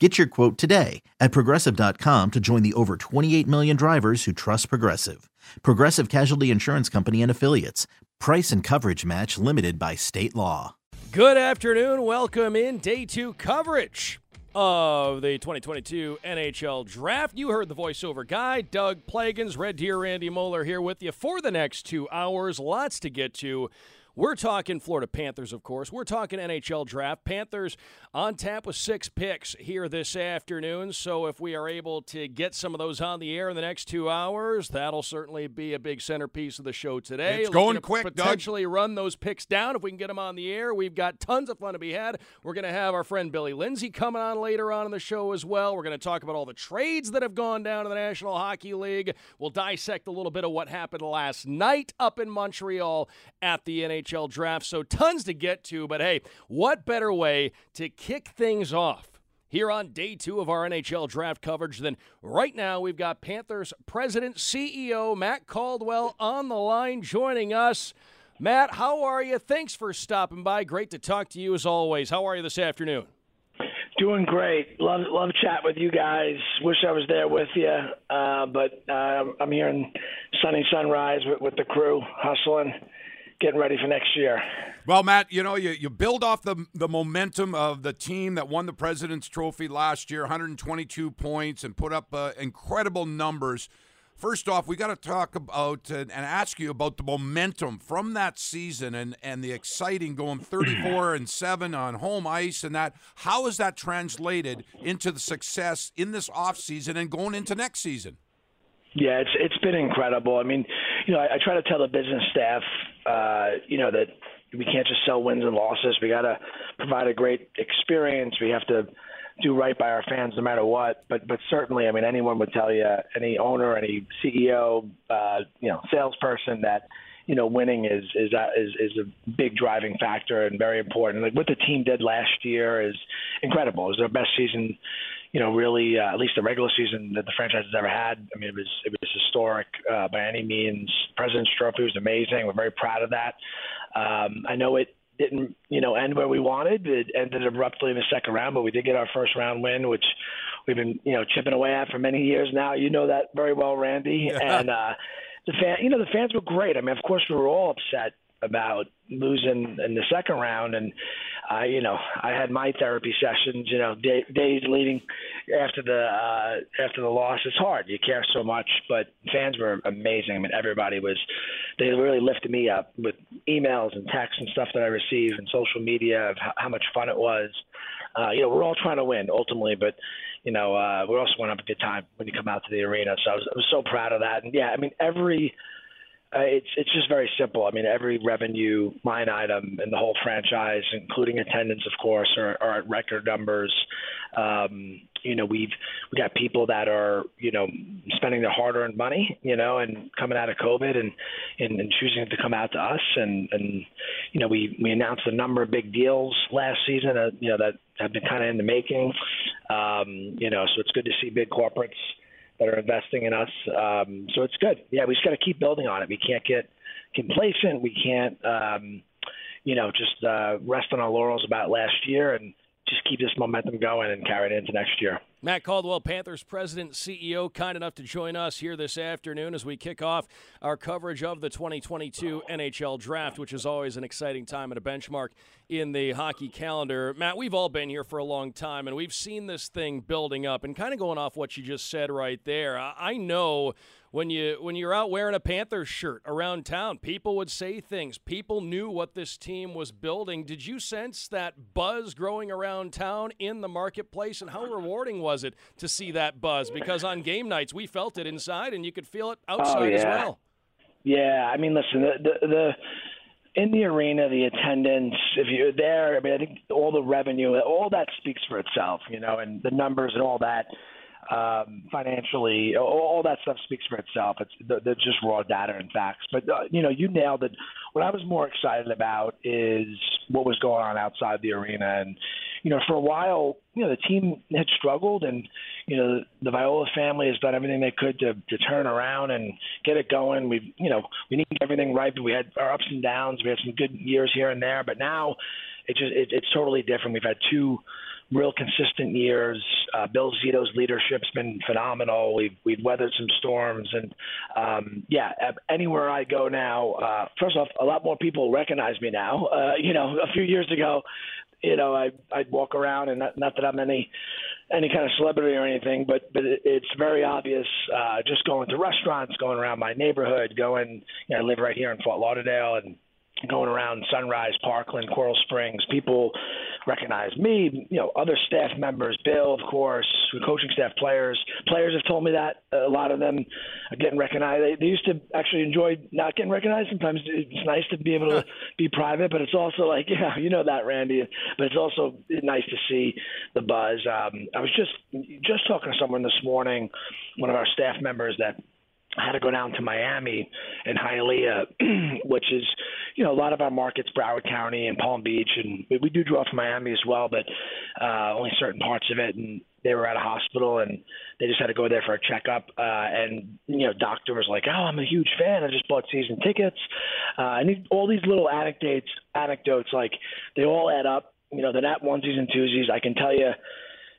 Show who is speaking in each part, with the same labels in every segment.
Speaker 1: Get your quote today at progressive.com to join the over 28 million drivers who trust Progressive. Progressive Casualty Insurance Company and Affiliates. Price and coverage match limited by state law.
Speaker 2: Good afternoon. Welcome in day two coverage of the 2022 NHL Draft. You heard the voiceover guy, Doug Plagens, Red Deer Randy Moller here with you for the next two hours. Lots to get to. We're talking Florida Panthers, of course. We're talking NHL draft. Panthers on tap with six picks here this afternoon. So if we are able to get some of those on the air in the next two hours, that'll certainly be a big centerpiece of the show today.
Speaker 3: It's going quick,
Speaker 2: Potentially
Speaker 3: Doug.
Speaker 2: run those picks down if we can get them on the air. We've got tons of fun to be had. We're going to have our friend Billy Lindsay coming on later on in the show as well. We're going to talk about all the trades that have gone down in the National Hockey League. We'll dissect a little bit of what happened last night up in Montreal at the NHL. NHL draft. So tons to get to, but hey, what better way to kick things off? Here on day two of our NHL draft coverage, than right now we've got Panthers president, CEO Matt Caldwell on the line joining us. Matt, how are you? Thanks for stopping by. Great to talk to you as always. How are you this afternoon?
Speaker 4: Doing great. Love love chat with you guys. Wish I was there with you, uh, but uh, I'm here in sunny Sunrise with, with the crew, hustling getting ready for next year.
Speaker 3: Well, Matt, you know, you, you build off the, the momentum of the team that won the President's Trophy last year, 122 points, and put up uh, incredible numbers. First off, we got to talk about uh, and ask you about the momentum from that season and, and the exciting going 34 and 7 on home ice and that. How has that translated into the success in this offseason and going into next season?
Speaker 4: Yeah, it's it's been incredible. I mean, you know, I, I try to tell the business staff, uh, you know, that we can't just sell wins and losses. We got to provide a great experience. We have to do right by our fans no matter what. But but certainly, I mean, anyone would tell you, any owner, any CEO, uh, you know, salesperson that you know winning is is uh, is is a big driving factor and very important. Like what the team did last year is incredible. It was their best season you know, really uh, at least the regular season that the franchise has ever had. I mean, it was it was historic uh, by any means. President's Trophy was amazing. We're very proud of that. Um, I know it didn't you know end where we wanted. It ended abruptly in the second round, but we did get our first round win, which we've been you know chipping away at for many years now. You know that very well, Randy. Yeah. And uh, the fan, you know, the fans were great. I mean, of course, we were all upset about losing in the second round and I, you know, I had my therapy sessions, you know, day, days leading after the uh, after the loss. It's hard. You care so much, but fans were amazing. I mean, everybody was. They really lifted me up with emails and texts and stuff that I received and social media of how, much fun it was. Uh, you know, we're all trying to win ultimately, but you know, uh, we also want to have a good time when you come out to the arena. So I was, I was so proud of that. And yeah, I mean, every uh, it's it's just very simple. I mean, every revenue line item in the whole franchise, including attendance, of course, are, are at record numbers. Um, you know, we've we got people that are you know spending their hard-earned money, you know, and coming out of COVID and and, and choosing to come out to us, and and you know, we we announced a number of big deals last season, uh, you know, that have been kind of in the making. Um, you know, so it's good to see big corporates that are investing in us. Um, so it's good. Yeah, we just got to keep building on it. We can't get complacent. We can't, um, you know, just uh, rest on our laurels about last year and just keep this momentum going and carry it into next year.
Speaker 2: Matt Caldwell, Panthers president, CEO, kind enough to join us here this afternoon as we kick off our coverage of the 2022 NHL draft, which is always an exciting time and a benchmark in the hockey calendar. Matt, we've all been here for a long time, and we've seen this thing building up. And kind of going off what you just said right there, I know when you when you're out wearing a Panthers shirt around town, people would say things. People knew what this team was building. Did you sense that buzz growing around town in the marketplace, and how rewarding was it to see that buzz? Because on game nights, we felt it inside, and you could feel it oh, outside
Speaker 4: oh, yeah.
Speaker 2: as well.
Speaker 4: Yeah, I mean, listen, the, the the in the arena, the attendance, if you're there, I mean, I think all the revenue, all that speaks for itself, you know, and the numbers and all that um, financially, all that stuff speaks for itself. It's they're just raw data and facts. But uh, you know, you nailed it. What I was more excited about is what was going on outside the arena, and you know, for a while, you know, the team had struggled, and you know, the Viola family has done everything they could to to turn around and get it going. We, you know, we need everything right, but we had our ups and downs. We had some good years here and there, but now it just it, it's totally different. We've had two real consistent years. Uh, Bill Zito's leadership's been phenomenal. We've we've weathered some storms, and um, yeah, anywhere I go now, uh, first off, a lot more people recognize me now. Uh, you know, a few years ago, you know, I I'd walk around, and not, not that I'm any any kind of celebrity or anything, but but it's very obvious. Uh, just going to restaurants, going around my neighborhood, going. You know, I live right here in Fort Lauderdale, and going around Sunrise, Parkland, Coral Springs. People recognize me, you know, other staff members, Bill, of course, coaching staff, players. Players have told me that a lot of them are getting recognized. They, they used to actually enjoy not getting recognized. Sometimes it's nice to be able to be private, but it's also like, yeah, you know that, Randy. But it's also nice to see the buzz. Um, I was just just talking to someone this morning, one of our staff members that I had to go down to Miami and Hialeah, which is, you know, a lot of our markets, Broward County and Palm Beach, and we do draw from Miami as well, but uh, only certain parts of it. And they were at a hospital, and they just had to go there for a checkup. Uh, and you know, doctor was like, "Oh, I'm a huge fan. I just bought season tickets." Uh, and all these little anecdotes, anecdotes, like they all add up. You know, they're not onesies and twosies. I can tell you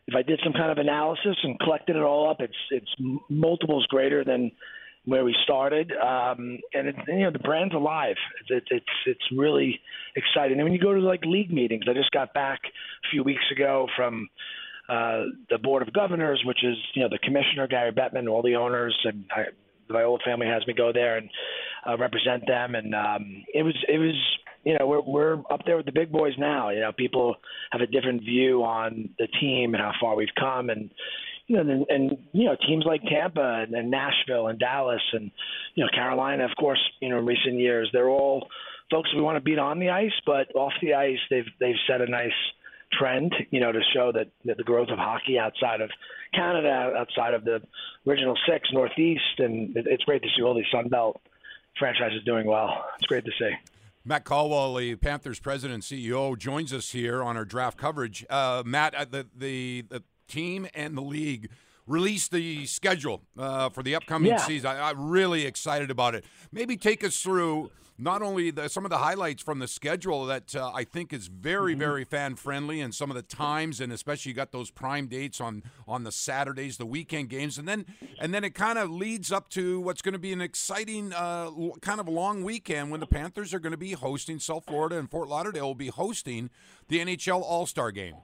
Speaker 4: if I did some kind of analysis and collected it all up, it's it's multiples greater than where we started, um, and it, you know the brand's alive. It's it's it's really exciting. And when you go to like league meetings, I just got back a few weeks ago from uh, the board of governors, which is you know the commissioner Gary Bettman, all the owners, and I, Viola family has me go there and uh, represent them. And um, it was it was you know we're we're up there with the big boys now. You know people have a different view on the team and how far we've come, and you know, and, and you know, teams like Tampa and, and Nashville and Dallas and you know Carolina, of course, you know, in recent years, they're all folks we want to beat on the ice, but off the ice, they've they've set a nice trend, you know, to show that, that the growth of hockey outside of Canada, outside of the original six, Northeast, and it, it's great to see all these Sun Belt franchises doing well. It's great to see.
Speaker 3: Matt Caldwell, the Panthers president and CEO, joins us here on our draft coverage. Uh, Matt, uh, the, the, the team and the league release the schedule uh, for the upcoming
Speaker 4: yeah.
Speaker 3: season. I, am really excited about it. Maybe take us through not only the, some of the highlights from the schedule that uh, I think is very, mm-hmm. very fan friendly, and some of the times, and especially you got those prime dates on on the Saturdays, the weekend games, and then and then it kind of leads up to what's going to be an exciting uh, kind of long weekend when the Panthers are going to be hosting South Florida and Fort Lauderdale will be hosting the NHL All Star Game.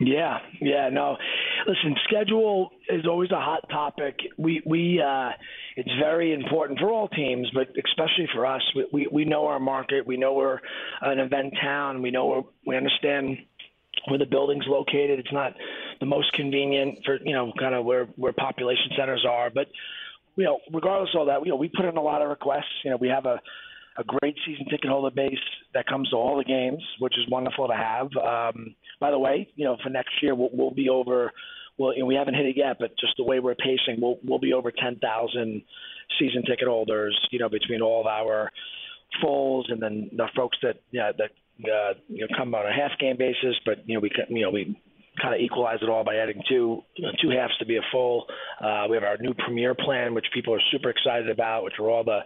Speaker 4: Yeah, yeah, no. Listen, schedule is always a hot topic. We we uh, it's very important for all teams, but especially for us. We we, we know our market. We know we're an event town. We know we're, we understand where the building's located. It's not the most convenient for you know kind of where where population centers are, but you know regardless of all that, you know we put in a lot of requests. You know we have a a great season ticket holder base that comes to all the games, which is wonderful to have. Um, by the way, you know, for next year we'll, we'll be over. Well, you we haven't hit it yet, but just the way we're pacing, we'll we'll be over ten thousand season ticket holders. You know, between all of our fulls and then the folks that yeah that uh, you know come on a half game basis, but you know we you know we kind of equalize it all by adding two you two halves to be a full. Uh, we have our new premier plan, which people are super excited about, which are all the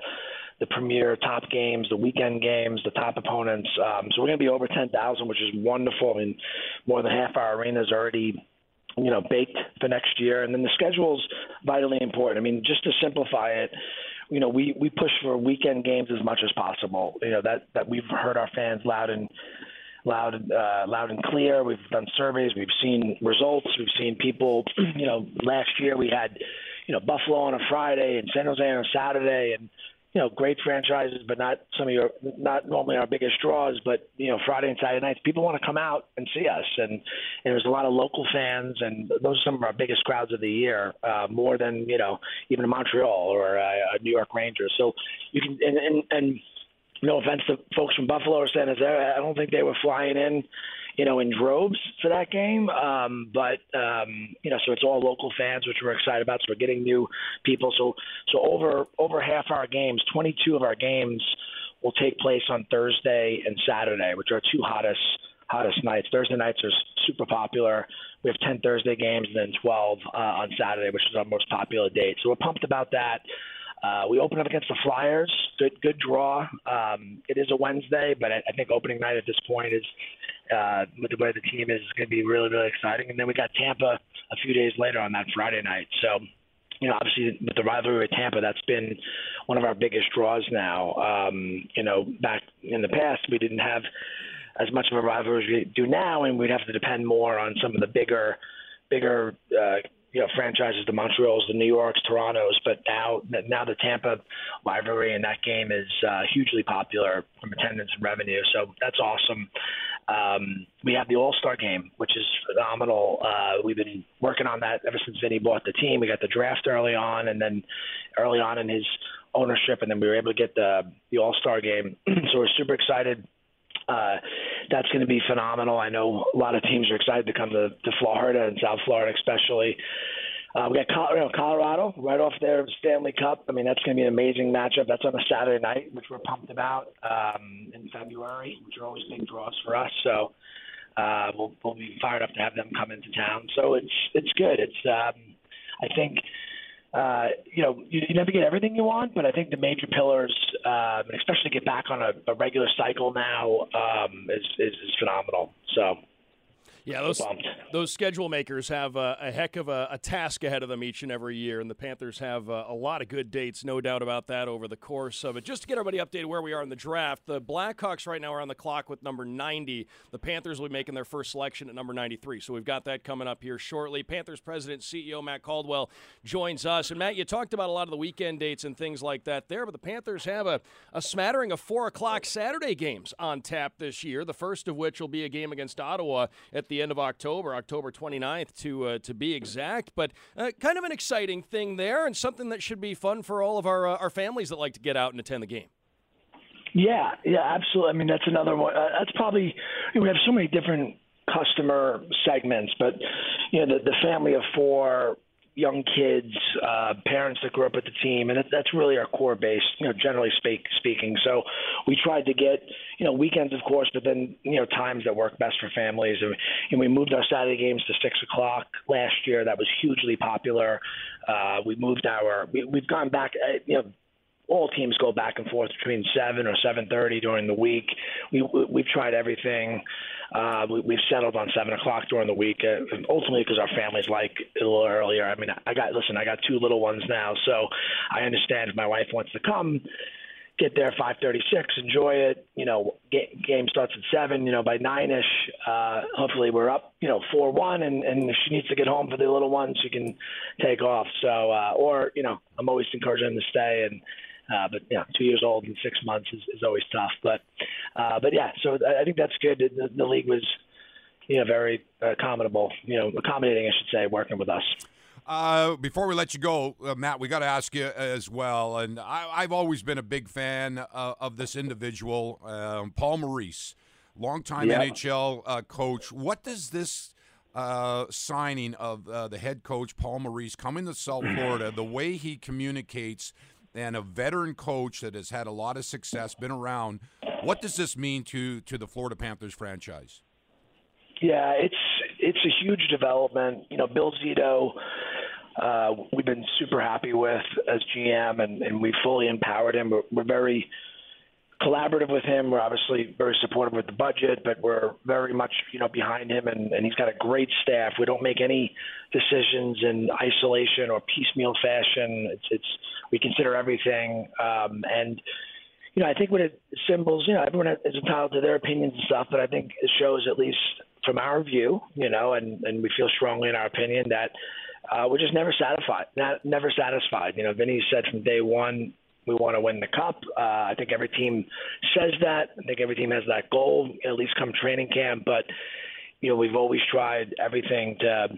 Speaker 4: the premier top games, the weekend games, the top opponents. Um, so we're going to be over 10,000, which is wonderful. I mean, more than half our arena is already you know baked for next year and then the schedule's vitally important i mean just to simplify it you know we we push for weekend games as much as possible you know that that we've heard our fans loud and loud, uh, loud and clear. We've done surveys. We've seen results. We've seen people. You know, last year we had, you know, Buffalo on a Friday and San Jose on a Saturday, and you know, great franchises, but not some of your, not normally our biggest draws. But you know, Friday and Saturday nights, people want to come out and see us, and, and there's a lot of local fans, and those are some of our biggest crowds of the year, uh, more than you know, even a Montreal or a, a New York Rangers. So you can, and, and, and no offense to folks from Buffalo or San Jose, I don't think they were flying in you know, in droves for that game. Um, but um, you know, so it's all local fans, which we're excited about. So we're getting new people. So so over over half our games, 22 of our games will take place on Thursday and Saturday, which are two hottest hottest nights. Thursday nights are super popular. We have 10 Thursday games and then 12 uh, on Saturday, which is our most popular date. So we're pumped about that. Uh, we open up against the Flyers. Good, good draw. Um, it is a Wednesday, but I, I think opening night at this point is uh, with the way the team is, is going to be really, really exciting. And then we got Tampa a few days later on that Friday night. So, you know, obviously with the rivalry with Tampa, that's been one of our biggest draws now. Um, you know, back in the past, we didn't have as much of a rivalry as we do now, and we'd have to depend more on some of the bigger, bigger uh, you know franchises, the Montreal's, the New York's, Toronto's, but now now the Tampa rivalry and that game is uh, hugely popular from attendance and revenue. So that's awesome. Um, we have the All Star game, which is phenomenal. Uh, we've been working on that ever since Vinny bought the team. We got the draft early on, and then early on in his ownership, and then we were able to get the the All Star game. so we're super excited uh, that's going to be phenomenal. I know a lot of teams are excited to come to, to Florida and South Florida, especially. Uh, we got Colorado, right off there, Stanley Cup. I mean, that's going to be an amazing matchup. That's on a Saturday night, which we're pumped about um, in February, which are always big draws for us. So uh, we'll, we'll be fired up to have them come into town. So it's it's good. It's um, I think uh, you know, you, you never get everything you want, but I think the major pillars, um, especially get back on a, a regular cycle now, um, is, is, is phenomenal. So
Speaker 2: yeah, those those schedule makers have a, a heck of a, a, task ahead of them each and every year, and the Panthers have a, a, lot of good dates, no doubt about that, over the course of it. Just to get everybody updated where we are in the draft, the Blackhawks right now are on the clock with number 90. The Panthers will be making their first selection at number 93, so we've got that coming up here shortly. Panthers president CEO Matt Caldwell joins us, and Matt, you talked about a lot of the weekend dates and things like that there, but the Panthers have a, a smattering of four o'clock Saturday games on tap this year. The first of which will be a game against Ottawa at the end of October, October 29th to uh, to be exact. But uh, kind of an exciting thing there, and something that should be fun for all of our uh, our families that like to get out and attend the game.
Speaker 4: Yeah, yeah, absolutely. I mean, that's another one. Uh, that's probably we have so many different customer segments, but you know, the, the family of four young kids, uh, parents that grew up with the team, and that's really our core base, you know, generally speak, speaking. So we tried to get, you know, weekends, of course, but then, you know, times that work best for families. And, and we moved our Saturday games to 6 o'clock last year. That was hugely popular. Uh, we moved our, we, we've gone back, uh, you know, all teams go back and forth between seven or seven thirty during the week. We we've tried everything. Uh, we, we've settled on seven o'clock during the week, uh, ultimately because our families like it a little earlier. I mean, I got listen, I got two little ones now, so I understand if my wife wants to come get there 5:36, enjoy it. You know, game starts at seven. You know, by nine ish, uh, hopefully we're up. You know, four one, and and if she needs to get home for the little ones, she can take off. So, uh, or you know, I'm always encouraging them to stay and uh, but yeah, two years old in six months is, is always tough. But uh, but yeah, so I think that's good. The, the league was you know very accommodable, you know, accommodating, I should say, working with us.
Speaker 3: Uh, before we let you go, uh, Matt, we got to ask you as well. And I, have always been a big fan uh, of this individual, um, Paul Maurice, longtime yep. NHL uh, coach. What does this uh, signing of uh, the head coach, Paul Maurice, coming to South Florida, the way he communicates and a veteran coach that has had a lot of success, been around. What does this mean to to the Florida Panthers franchise?
Speaker 4: Yeah, it's it's a huge development. You know, Bill Zito, uh, we've been super happy with as GM, and, and we fully empowered him. We're, we're very collaborative with him. We're obviously very supportive with the budget, but we're very much you know behind him, and, and he's got a great staff. We don't make any decisions in isolation or piecemeal fashion. It's it's we consider everything, um, and you know, I think what it symbols, you know, everyone is entitled to their opinions and stuff, but I think it shows at least from our view, you know, and and we feel strongly in our opinion that uh, we're just never satisfied. Not never satisfied. You know, Vinny said from day one we want to win the cup. Uh, I think every team says that. I think every team has that goal at least come training camp. But you know, we've always tried everything to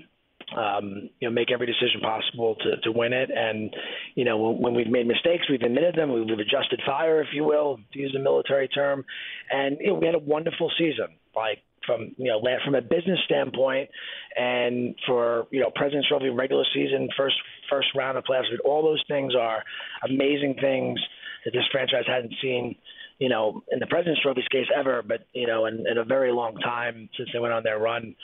Speaker 4: um, you know, make every decision possible to, to win it. And, you know, when, we've made mistakes, we've admitted them. We've adjusted fire, if you will, to use a military term. And, you know, we had a wonderful season. Like, from you know from a business standpoint, and for you know President's Trophy regular season first first round of playoffs, all those things are amazing things that this franchise hadn't seen. You know, in the President's Trophy's case ever, but you know, in, in a very long time since they went on their run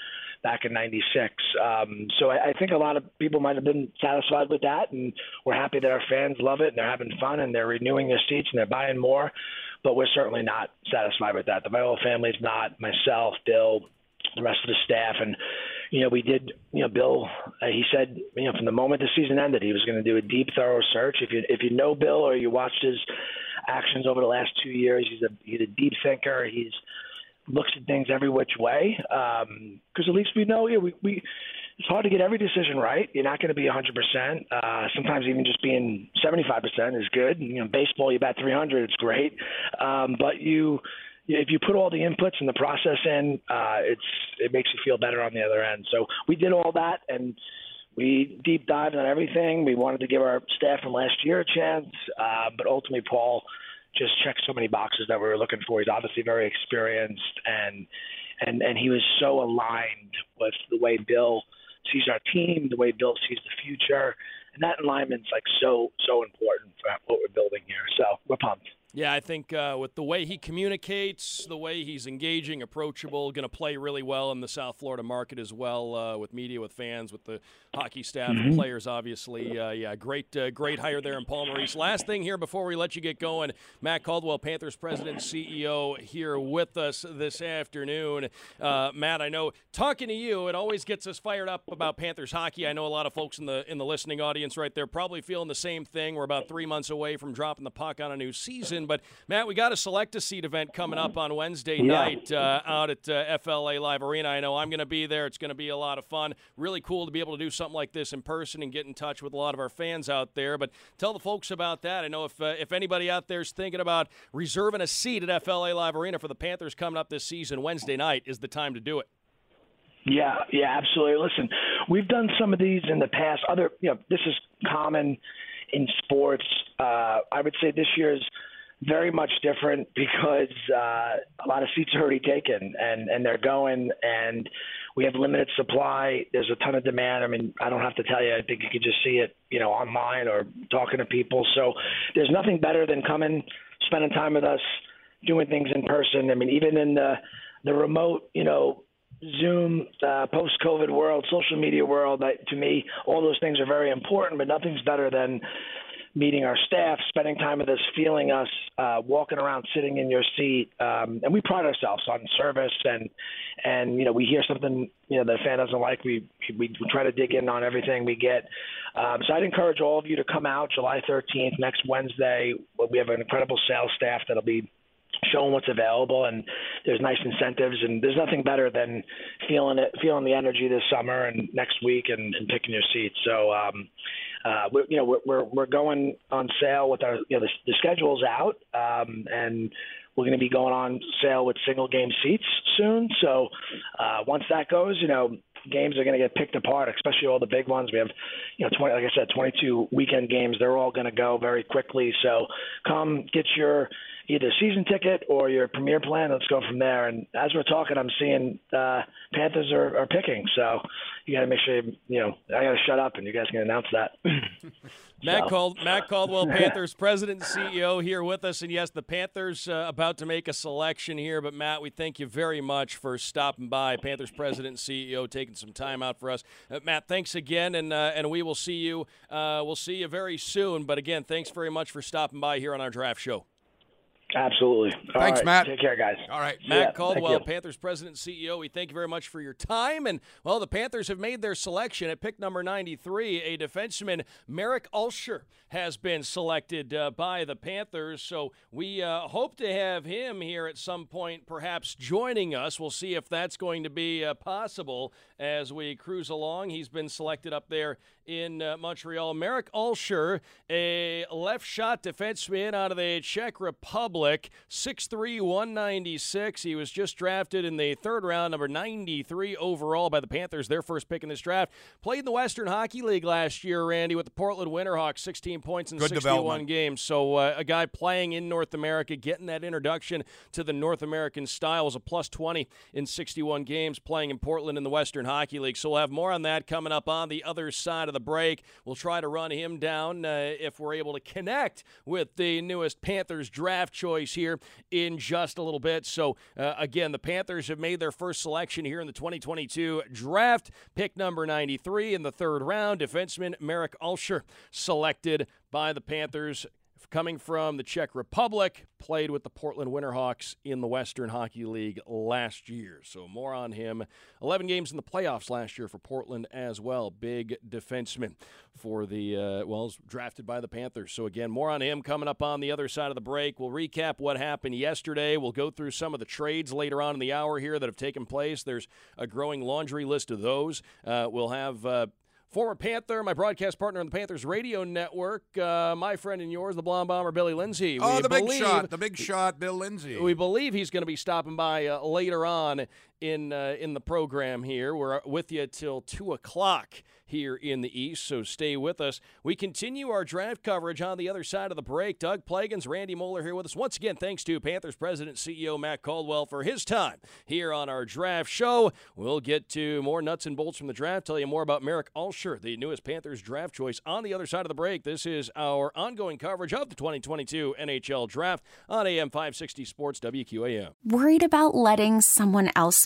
Speaker 4: back in '96. Um, so I, I think a lot of people might have been satisfied with that, and we're happy that our fans love it and they're having fun and they're renewing their seats and they're buying more but we're certainly not satisfied with that. The Viola family's not. Myself, Bill, the rest of the staff, and you know, we did. You know, Bill, uh, he said, you know, from the moment the season ended, he was going to do a deep, thorough search. If you if you know Bill or you watched his actions over the last two years, he's a he's a deep thinker. He's looks at things every which way. Because um, at least we know, yeah, we we it's hard to get every decision right. You're not going to be 100%. Uh, sometimes even just being 75% is good. You know, baseball, you bat 300, it's great. Um, but you, if you put all the inputs and the process in, uh, it's it makes you feel better on the other end. So we did all that, and we deep dived on everything. We wanted to give our staff from last year a chance, uh, but ultimately, Paul just checked so many boxes that we were looking for. He's obviously very experienced, and and and he was so aligned with the way Bill sees our team, the way Bill sees the future, and that alignment's like so so important for what we're building here. So we're pumped.
Speaker 2: Yeah, I think uh, with the way he communicates, the way he's engaging, approachable, going to play really well in the South Florida market as well, uh, with media, with fans, with the hockey staff mm-hmm. and players. Obviously, uh, yeah, great, uh, great hire there in Paul Maurice. Last thing here before we let you get going, Matt Caldwell, Panthers president, CEO, here with us this afternoon. Uh, Matt, I know talking to you, it always gets us fired up about Panthers hockey. I know a lot of folks in the in the listening audience right there probably feeling the same thing. We're about three months away from dropping the puck on a new season. But Matt, we got a select a seat event coming up on Wednesday yeah. night uh, out at uh, FLA Live Arena. I know I'm going to be there. It's going to be a lot of fun. Really cool to be able to do something like this in person and get in touch with a lot of our fans out there. But tell the folks about that. I know if uh, if anybody out there is thinking about reserving a seat at FLA Live Arena for the Panthers coming up this season, Wednesday night is the time to do it.
Speaker 4: Yeah, yeah, absolutely. Listen, we've done some of these in the past. Other, you know, this is common in sports. Uh, I would say this year's very much different because uh, a lot of seats are already taken and and they're going and we have limited supply. There's a ton of demand. I mean, I don't have to tell you. I think you could just see it, you know, online or talking to people. So there's nothing better than coming, spending time with us, doing things in person. I mean, even in the the remote, you know, Zoom, uh, post-COVID world, social media world. I, to me, all those things are very important, but nothing's better than meeting our staff, spending time with us, feeling us, uh, walking around, sitting in your seat, um, and we pride ourselves on service. And and you know, we hear something you know the fan doesn't like, we we, try to dig in on everything we get. Um, so I'd encourage all of you to come out July 13th, next Wednesday. We have an incredible sales staff that'll be showing what's available and there's nice incentives and there's nothing better than feeling it feeling the energy this summer and next week and, and picking your seats so um uh, we're, you know, we're, we're, we're going on sale with our, you know, the, the schedule's out, um, and we're going to be going on sale with single game seats soon. So uh, once that goes, you know, games are going to get picked apart, especially all the big ones. We have, you know, 20, like I said, 22 weekend games. They're all going to go very quickly. So come get your either season ticket or your premier plan. Let's go from there. And as we're talking, I'm seeing uh, Panthers are, are picking. So you got to make sure, you, you know, I got to shut up and you guys can announce that.
Speaker 2: Matt, so. Cald- Matt Caldwell, Panthers president and CEO, here with us. And yes, the Panthers uh, about to make a selection here. But Matt, we thank you very much for stopping by. Panthers president and CEO, taking some time out for us. Uh, Matt, thanks again, and uh, and we will see you. Uh, we'll see you very soon. But again, thanks very much for stopping by here on our draft show.
Speaker 4: Absolutely. All
Speaker 3: Thanks,
Speaker 4: right.
Speaker 3: Matt.
Speaker 4: Take care, guys.
Speaker 3: All right.
Speaker 2: Matt
Speaker 4: Yeah, thank
Speaker 2: Caldwell. Panthers president and CEO. We thank you very much for your time. And, well, the Panthers have made their selection at pick number 93. A defenseman, Marek Alscher, has been selected uh, by the Panthers. So we uh, hope to have him here at some point, perhaps joining us. We'll see if that's going to be uh, possible as we cruise along. He's been selected up there in uh, Montreal. Marek Alscher, a left shot defenseman out of the Czech Republic, 6'3, 196. He was just drafted in the third round, number 93 overall by the Panthers, their first pick in this draft. Played in the Western Hockey League last year, Randy, with the Portland Winterhawks, 16 points in
Speaker 3: Good
Speaker 2: 61 games. So uh, a guy playing in North America, getting that introduction to the North American style, was a plus 20 in 61 games, playing in Portland in the Western Hockey League. So we'll have more on that coming up on the other side of the break. We'll try to run him down uh, if we're able to connect with the newest Panthers draft choice here in just a little bit. So uh, again, the Panthers have made their first selection here in the 2022 draft. Pick number 93 in the third round, defenseman Marek Alscher selected by the Panthers coming from the Czech Republic, played with the Portland Winterhawks in the Western Hockey League last year. So more on him. 11 games in the playoffs last year for Portland as well. Big defenseman for the, uh, well, drafted by the Panthers. So again, more on him coming up on the other side of the break. We'll recap what happened yesterday. We'll go through some of the trades later on in the hour here that have taken place. There's a growing laundry list of those. Uh, we'll have. Uh, Former Panther, my broadcast partner on the Panthers radio network, uh, my friend and yours, the blonde bomber Billy Lindsay.
Speaker 3: Oh,
Speaker 2: We
Speaker 3: the big shot. The big shot, Bill Lindsay.
Speaker 2: We believe he's going to be stopping by uh, later on in uh, in the program here. We're with you till two o'clock here in the East, so stay with us. We continue our draft coverage on the other side of the break. Doug Plagens, Randy Moller here with us once again. Thanks to Panthers President CEO Matt Caldwell for his time here on our draft show. We'll get to more nuts and bolts from the draft. Tell you more about Marek Alscher, the newest Panthers draft choice. On the other side of the break, this is our ongoing coverage of the 2022 NHL Draft on AM 560 Sports WQAM.
Speaker 5: Worried about letting someone else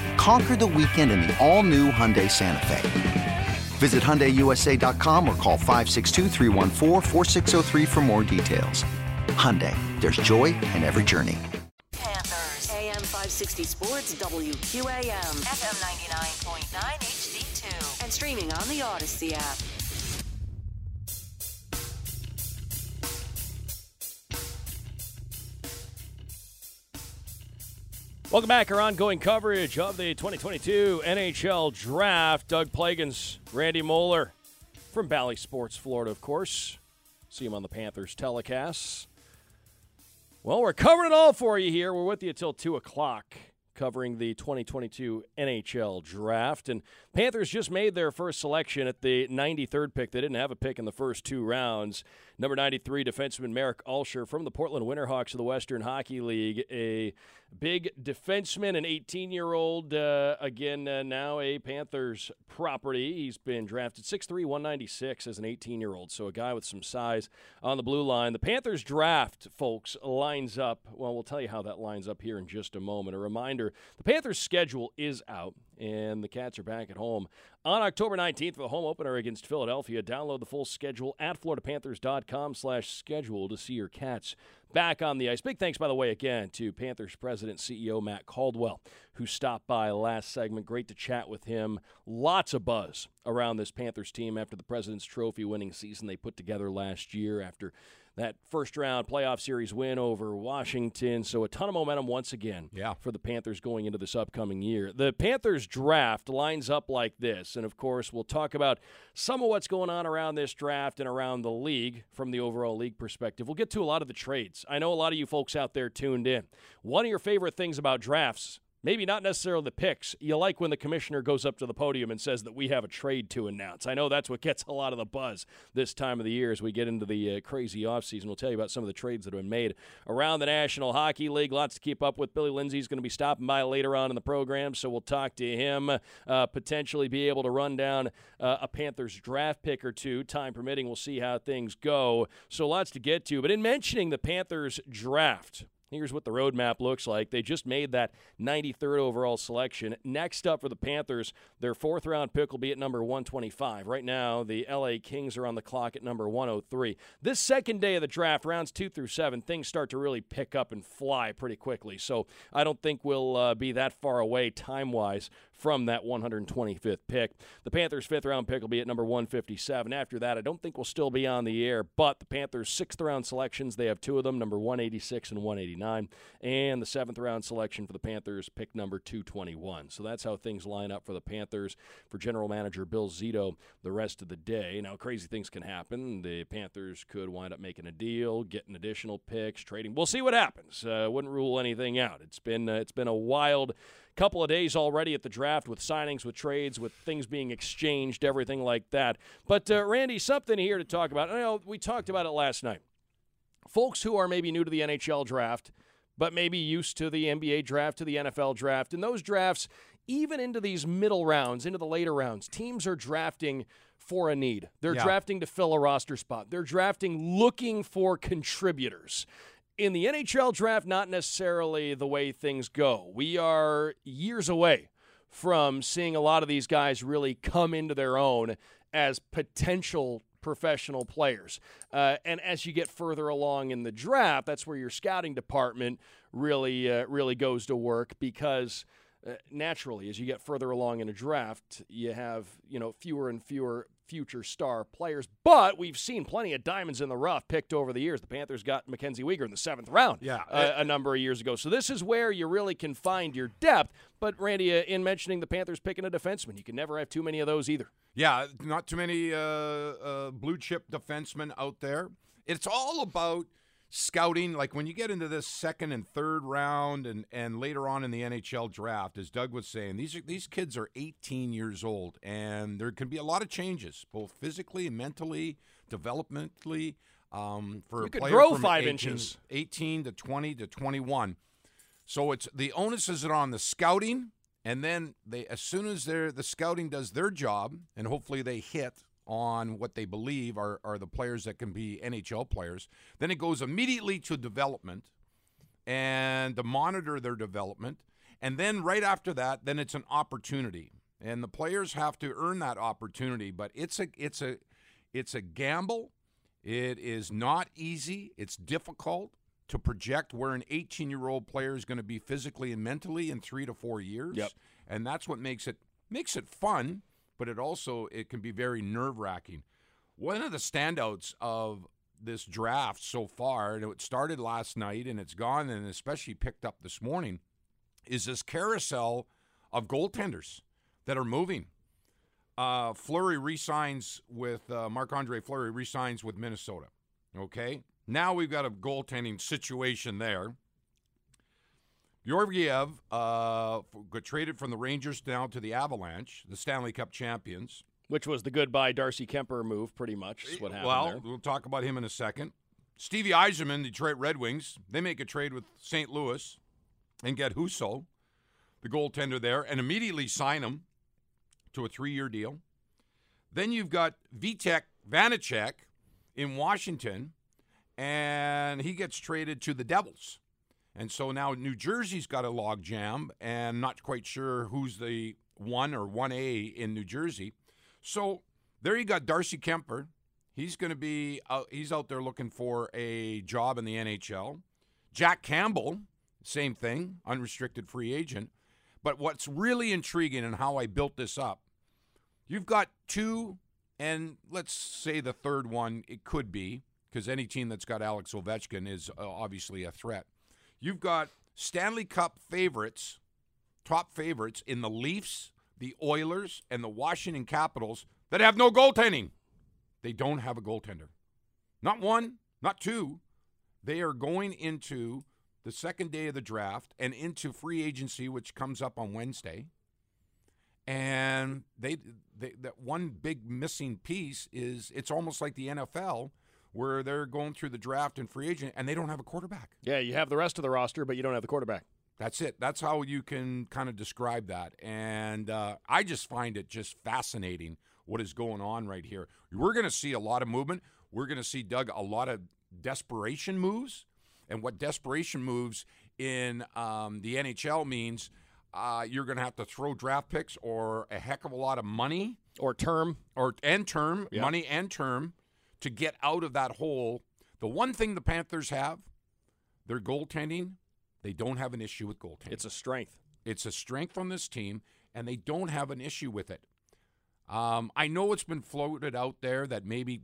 Speaker 6: Conquer the weekend in the all new Hyundai Santa Fe. Visit HyundaiUSA.com or call 562-314-4603 for more details. Hyundai, there's joy in every journey.
Speaker 7: Panthers. AM 560 Sports, WQAM. FM 99.9 HD2. And streaming on the Audacy app.
Speaker 2: Welcome back. Our ongoing coverage of the 2022 NHL Draft. Doug Plagens, Randy Moller from Bally Sports, Florida, of course. See him on the Panthers telecasts. Well, we're covering it all for you here. We're with you until 2 o'clock covering the 2022 NHL Draft. And Panthers just made their first selection at the 93rd pick. They didn't have a pick in the first two rounds. Number 93 defenseman Marek Alscher from the Portland Winterhawks of the Western Hockey League, a big defenseman, an 18 year old, uh, again, uh, now a Panthers property. He's been drafted 6'3, 196 as an 18 year old, so a guy with some size on the blue line. The Panthers draft, folks, lines up. Well, we'll tell you how that lines up here in just a moment. A reminder the Panthers' schedule is out, and the Cats are back at home on October 19th for the home opener against Philadelphia. Download the full schedule at floridapanthers.com slash schedule to see your Cats back on the ice. Big thanks, by the way, again to Panthers President CEO Matt Caldwell, who stopped by last segment. Great to chat with him. Lots of buzz around this Panthers team after the President's Trophy winning season they put together last year after that first round playoff series win over Washington. So a ton of momentum once again
Speaker 3: yeah.
Speaker 2: for the Panthers going into this upcoming year. The Panthers draft lines up like this. And of course, we'll talk about some of what's going on around this draft and around the league from the overall league perspective. We'll get to a lot of the trades. I know a lot of you folks out there tuned in. One of your favorite things about drafts maybe not necessarily the picks. You like when the commissioner goes up to the podium and says that we have a trade to announce. I know that's what gets a lot of the buzz this time of the year as we get into the uh, crazy offseason. We'll tell you about some of the trades that have been made around the National Hockey League. Lots to keep up with. Billy Lindsay's going to be stopping by later on in the program, so we'll talk to him, uh, potentially be able to run down uh, a Panthers draft pick or two. Time permitting, we'll see how things go. So lots to get to. But in mentioning the Panthers draft, Here's what the roadmap looks like. They just made that 93rd overall selection. Next up for the Panthers, their fourth round pick will be at number 125. Right now, the LA Kings are on the clock at number 103. This second day of the draft, rounds two through seven, things start to really pick up and fly pretty quickly. So I don't think we'll uh, be that far away time wise from that 125th pick. The Panthers' fifth round pick will be at number 157. After that, I don't think we'll still be on the air, but the Panthers' sixth round selections, they have two of them, number 186 and 189. And the seventh round selection for the Panthers, pick number 221. So that's how things line up for the Panthers. For general manager Bill Zito, the rest of the day. Now, crazy things can happen. The Panthers could wind up making a deal, getting additional picks, trading. We'll see what happens. Uh, wouldn't rule anything out. It's been uh, it's been a wild couple of days already at the draft with signings, with trades, with things being exchanged, everything like that. But, uh, Randy, something here to talk about. I know we talked about it last night. Folks who are maybe new to the NHL draft, but maybe used to the NBA draft, to the NFL draft, and those drafts, even into these middle rounds, into the later rounds, teams are drafting for a need. They're
Speaker 3: Yeah.
Speaker 2: drafting to fill a roster spot. They're drafting looking for contributors in the NHL draft, not necessarily the way things go. We are years away from seeing a lot of these guys really come into their own as potential professional players. Uh, and as you get further along in the draft, that's where your scouting department really, uh, really goes to work because. Uh, naturally, as you get further along in a draft, you have you know fewer and fewer future star players. But we've seen plenty of diamonds in the rough picked over the years. The Panthers got Mackenzie Weegar in the seventh round
Speaker 3: Yeah.
Speaker 2: uh, a number of years ago. So this is where you really can find your depth. But Randy, uh, in mentioning the Panthers picking a defenseman, you can never have too many of those either.
Speaker 3: Yeah, not too many uh, uh, blue chip defensemen out there. It's all about scouting. Like when you get into this second and third round, and, and later on in the NHL draft, as Doug was saying, these are, these kids are 18 years old, and there can be a lot of changes, both physically and mentally, developmentally. Um, for
Speaker 2: You
Speaker 3: a
Speaker 2: could
Speaker 3: player
Speaker 2: grow five
Speaker 3: 18
Speaker 2: inches.
Speaker 3: 18 to 20 to 21. So it's the onus is on the scouting, and then they as soon as they're the scouting does their job, and hopefully they hit on what they believe are, are the players that can be NHL players, then it goes immediately to development and to monitor their development. And then right after that, then it's an opportunity. And the players have to earn that opportunity, but it's a it's a it's a gamble. It is not easy. It's difficult to project where an 18-year-old player is going to be physically and mentally in 3 to 4 years.
Speaker 2: Yep.
Speaker 3: And that's what makes it makes it fun, but it also it can be very nerve-wracking. One of the standouts of this draft so far, and it started last night and it's gone and especially picked up this morning, is this carousel of goaltenders that are moving. Uh, Fleury resigns with uh, Marc Andre Fleury resigns with Minnesota. Okay, now we've got a goaltending situation there. Georgiev uh, got traded from the Rangers down to the Avalanche, the Stanley Cup champions.
Speaker 2: Which was the goodbye Darcy Kuemper move, pretty much. Is what happened
Speaker 3: well,
Speaker 2: there.
Speaker 3: we'll talk about him in a second. Stevie Yzerman, Detroit Red Wings, they make a trade with St. Louis and get Husso, the goaltender there, and immediately sign him to a three-year deal. Then you've got Vitek Vanecek in Washington, and he gets traded to the Devils. And so now New Jersey's got a log jam, and not quite sure who's the one or 1A in New Jersey. So there you got Darcy Kuemper. He's going to be out, he's out there looking for a job in the NHL. Jack Campbell, same thing, unrestricted free agent. But what's really intriguing and how I built this up, you've got two, and let's say the third one, it could be, because any team that's got Alex Ovechkin is uh, obviously a threat. You've got Stanley Cup favorites, top favorites in the Leafs, the Oilers, and the Washington Capitals that have no goaltending. They don't have a goaltender. Not one, not two. They are going into the second day of the draft and into free agency, which comes up on Wednesday. And they, they that one big missing piece is it's almost like the NFL where they're going through the draft and free agent and they don't have a quarterback.
Speaker 2: Yeah, you have the rest of the roster, but you don't have the quarterback.
Speaker 3: That's it. That's how you can kind of describe that. And uh, I just find it just fascinating what is going on right here. We're going to see a lot of movement. We're going to see, Doug, a lot of desperation moves. And what desperation moves in um, the NHL means uh, you're going to have to throw draft picks or a heck of a lot of money
Speaker 2: Or term.
Speaker 3: or and term, money and term to get out of that hole. The one thing the Panthers have, their goaltending, they don't have an issue with goaltending.
Speaker 2: It's a strength.
Speaker 3: It's a strength on this team, and they don't have an issue with it. Um, I know it's been floated out there that maybe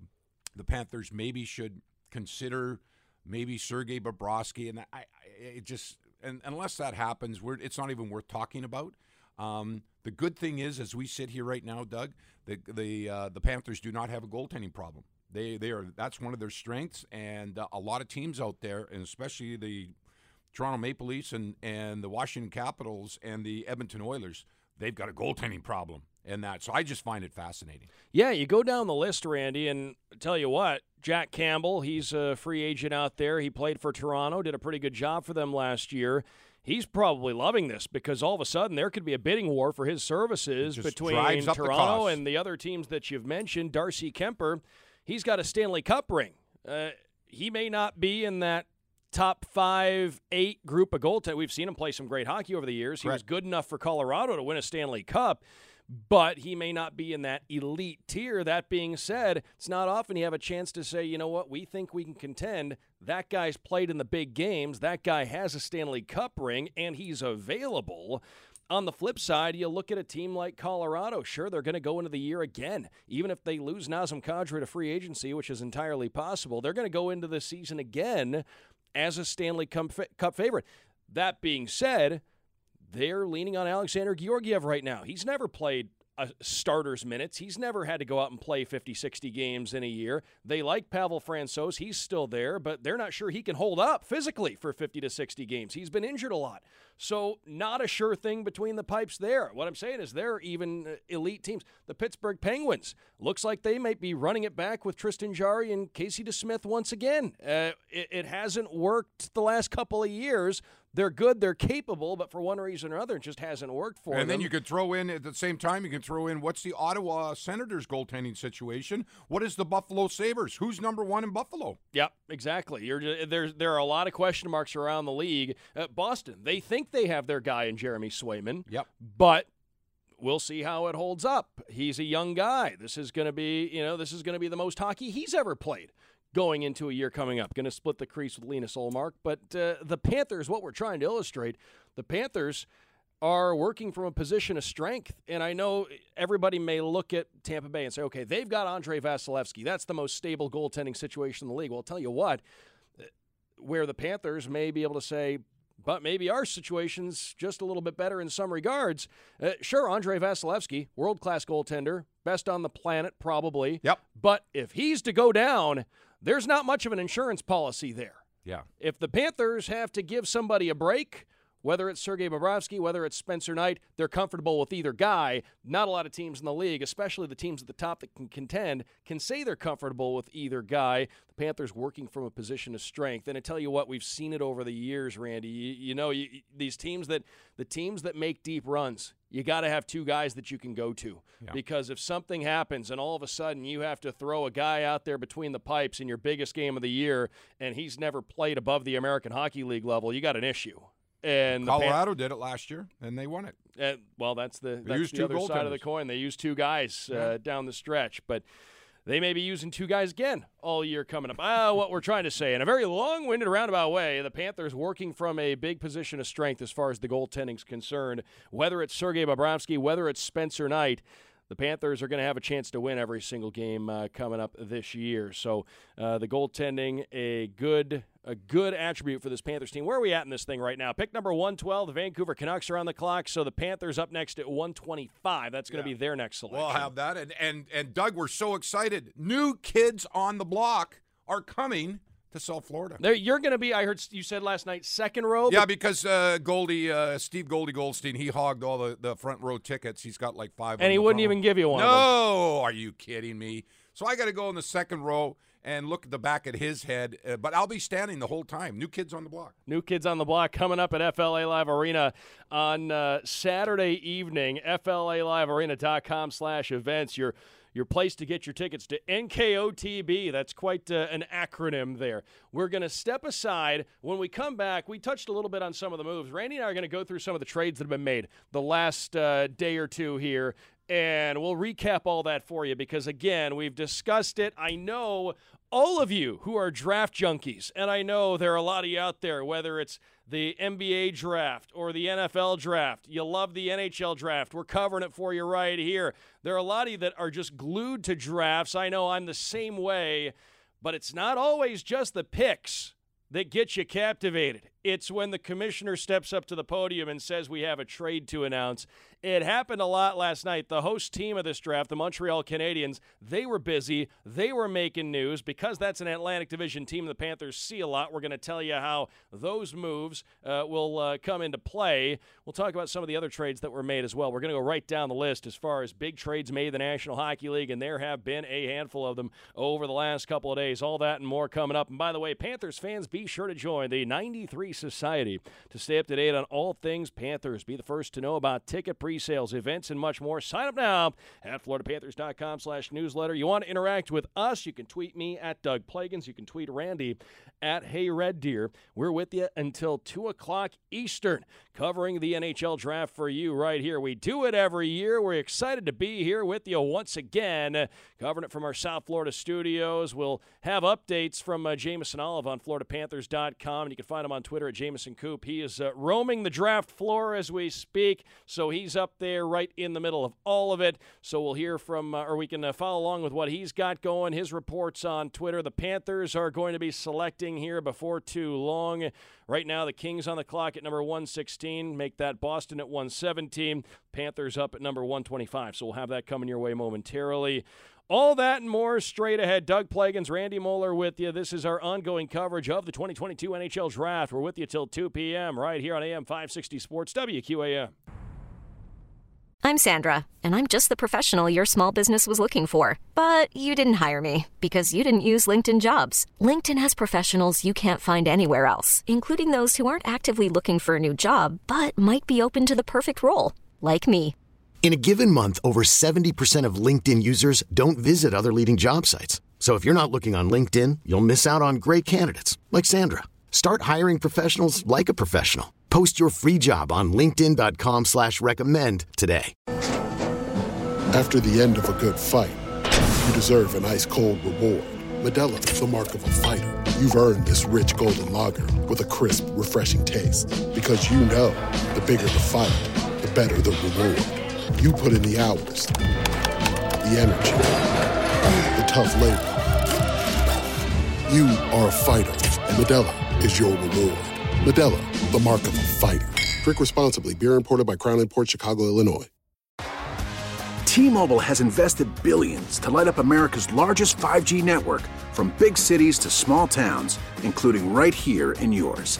Speaker 3: the Panthers maybe should consider maybe Sergei Bobrovsky, and I, I it just and unless that happens, we're, it's not even worth talking about. Um, the good thing is, as we sit here right now, Doug, the the uh, the Panthers do not have a goaltending problem. They they are that's one of their strengths, and uh, a lot of teams out there, and especially the Toronto Maple Leafs and, and the Washington Capitals and the Edmonton Oilers, they've got a goaltending problem in that. So I just find it fascinating.
Speaker 2: Yeah, you go down the list, Randy, and tell you what, Jack Campbell, he's a free agent out there. He played for Toronto, did a pretty good job for them last year. He's probably loving this because all of a sudden there could be a bidding war for his services between
Speaker 3: up the
Speaker 2: Toronto and the other teams that you've mentioned. Darcy Kuemper, he's got a Stanley Cup ring. Uh, he may not be in that top five, eight group of goaltenders. We've seen him play some great hockey over the years. He was good enough for Colorado to win a Stanley Cup, but he may not be in that elite tier. That being said, it's not often you have a chance to say, you know what, we think we can contend. That guy's played in the big games. That guy has a Stanley Cup ring, and he's available. On the flip side, you look at a team like Colorado. Sure, they're going to go into the year again. Even if they lose Nazem Kadri to free agency, which is entirely possible, they're going to go into the season again as a Stanley Cup favorite. That being said, they're leaning on Alexander Georgiev right now. He's never played a starter's minutes. He's never had to go out and play 50, 60 games in a year. They like Pavel Francouz. He's still there, but they're not sure he can hold up physically for 50 to 60 games. He's been injured a lot. So, not a sure thing between the pipes there. What I'm saying is they're even uh, elite teams. The Pittsburgh Penguins looks like they might be running it back with Tristan Jarry and Casey DeSmith once again. Uh, it, it hasn't worked the last couple of years. They're good, they're capable, but for one reason or another, it just hasn't worked for
Speaker 3: and
Speaker 2: them.
Speaker 3: And then you could throw in at the same time, you can throw in what's the Ottawa Senators goaltending situation? What is the Buffalo Sabres? Who's number one in Buffalo?
Speaker 2: Yep, exactly. You're there's there are a lot of question marks around the league. Uh, Boston, they think they have their guy in Jeremy Swayman.
Speaker 3: Yep.
Speaker 2: but we'll see how it holds up. He's a young guy. This is going to be, you know, this is going to be the most hockey he's ever played going into a year coming up. Going to split the crease with Linus Ullmark, but uh, the Panthers, what we're trying to illustrate, the Panthers are working from a position of strength. And I know everybody may look at Tampa Bay and say, okay, they've got Andrei Vasilevskiy. That's the most stable goaltending situation in the league. Well, I'll tell you what, where the Panthers may be able to say, but maybe our situation's just a little bit better in some regards. Uh, sure, Andrei Vasilevskiy, world class goaltender, best on the planet, probably.
Speaker 3: Yep.
Speaker 2: But if he's to go down, there's not much of an insurance policy there.
Speaker 3: Yeah.
Speaker 2: If the Panthers have to give somebody a break, Whether it's Sergei Bobrovsky, whether it's Spencer Knight, they're comfortable with either guy. Not a lot of teams in the league, especially the teams at the top that can contend, can say they're comfortable with either guy. The Panthers working from a position of strength. And I tell you what, we've seen it over the years, Randy. You, you know, you, these teams that the teams that make deep runs, you got to have two guys that you can go to yeah. because if something happens and all of a sudden you have to throw a guy out there between the pipes in your biggest game of the year and he's never played above the American Hockey League level, you got an issue. And
Speaker 3: Colorado Pan- did it last year, and they won it.
Speaker 2: Uh, well, that's the that's the other side of the coin. They used two guys uh, down the stretch, but they may be using two guys again all year coming up. Ah, what we're trying to say in a very long-winded, roundabout way, the Panthers working from a big position of strength as far as the goaltending's concerned. Whether it's Sergei Bobrovsky, whether it's Spencer Knight, the Panthers are going to have a chance to win every single game uh, coming up this year. So uh, the goaltending, a good a good attribute for this Panthers team. Where are we at in this thing right now? Pick number 112, the Vancouver Canucks are on the clock, so the Panthers up next at 125. That's going to yeah. be their next selection.
Speaker 3: We'll have that. And, and, and Doug, we're so excited. New kids on the block are coming to South Florida.
Speaker 2: There, you're going to be. I heard you said last night second row.
Speaker 3: Yeah, because uh, Goldie, uh, Steve Goldie Goldstein, he hogged all the, the front row tickets. He's got like five,
Speaker 2: and he wouldn't even give you one.
Speaker 3: No, are you kidding me? So I got to go in the second row and look at the back of his head. Uh, but I'll be standing the whole time. New kids on the block.
Speaker 2: New kids on the block coming up at FLA Live Arena on uh, Saturday evening. FLA FLALiveArena.com slash events. Your your place to get your tickets to NKOTB. That's quite uh, an acronym there. We're going to step aside. When we come back, we touched a little bit on some of the moves. Randy and I are going to go through some of the trades that have been made the last uh, day or two here and we'll recap all that for you because, again, we've discussed it. I know all of you who are draft junkies, and I know there are a lot of you out there, whether it's the NBA draft or the NFL draft, you love the NHL draft. We're covering it for you right here. There are a lot of you that are just glued to drafts. I know I'm the same way, but it's not always just the picks that get you captivated. It's when the commissioner steps up to the podium and says we have a trade to announce. It happened a lot last night. The host team of this draft, the Montreal Canadiens, they were busy. They were making news because that's an Atlantic Division team the Panthers see a lot. We're going to tell you how those moves uh, will uh, come into play. We'll talk about some of the other trades that were made as well. We're going to go right down the list as far as big trades made in the National Hockey League, and there have been a handful of them over the last couple of days. All that and more coming up. And by the way, Panthers fans, be sure to join the 93 Society to stay up to date on all things Panthers. Be the first to know about ticket pre-sales, events, and much more. Sign up now at floridapanthers.com slash newsletter. You want to interact with us, you can tweet me at Doug Plagens. You can tweet Randy at Hey Red Deer. We're with you until 2 o'clock Eastern, covering the NHL draft for you right here. We do it every year. We're excited to be here with you once again, covering it from our South Florida studios. We'll have updates from uh, Jameson Olive on FloridaPanthers.com, and you can find him on Twitter at Jameson Coop. He is uh, roaming the draft floor as we speak, so he's up there right in the middle of all of it. So we'll hear from, uh, or we can uh, follow along with what he's got going, his reports on Twitter. The Panthers are going to be selecting here before too long. Right now, the Kings on the clock at number 116, make that Boston at 117, Panthers up at number 125. So we'll have that coming your way momentarily. All that and more straight ahead. Doug Plagens, Randy Moller with you. This is our ongoing coverage of the 2022 NHL Draft. We're with you till 2 p.m. right here on AM 560 Sports WQAM.
Speaker 8: I'm Sandra, and I'm just the professional your small business was looking for. But you didn't hire me because you didn't use LinkedIn jobs. LinkedIn has professionals you can't find anywhere else, including those who aren't actively looking for a new job but might be open to the perfect role, like me.
Speaker 9: In a given month, over 70% of LinkedIn users don't visit other leading job sites. So if you're not looking on LinkedIn, you'll miss out on great candidates like Sandra. Start hiring professionals like a professional. Post your free job on LinkedIn.com slash recommend today.
Speaker 10: After the end of a good fight, you deserve an ice cold reward. Modelo is the mark of a fighter. You've earned this rich golden lager with a crisp, refreshing taste. Because you know the bigger the fight, the better the reward. You put in the hours, the energy, the tough labor. You are a fighter, and Modelo is your reward. Modelo, the mark of a fighter. Drink responsibly. Beer imported by Crown Port Chicago, Illinois.
Speaker 11: T-Mobile has invested billions to light up America's largest 5G network from big cities to small towns, including right here in yours.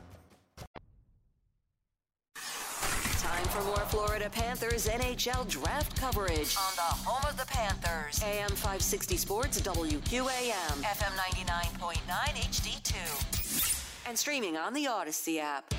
Speaker 7: NHL draft coverage on the home of the Panthers. AM 560 Sports WQAM, FM 99.9 HD2. And streaming on the Audacy app.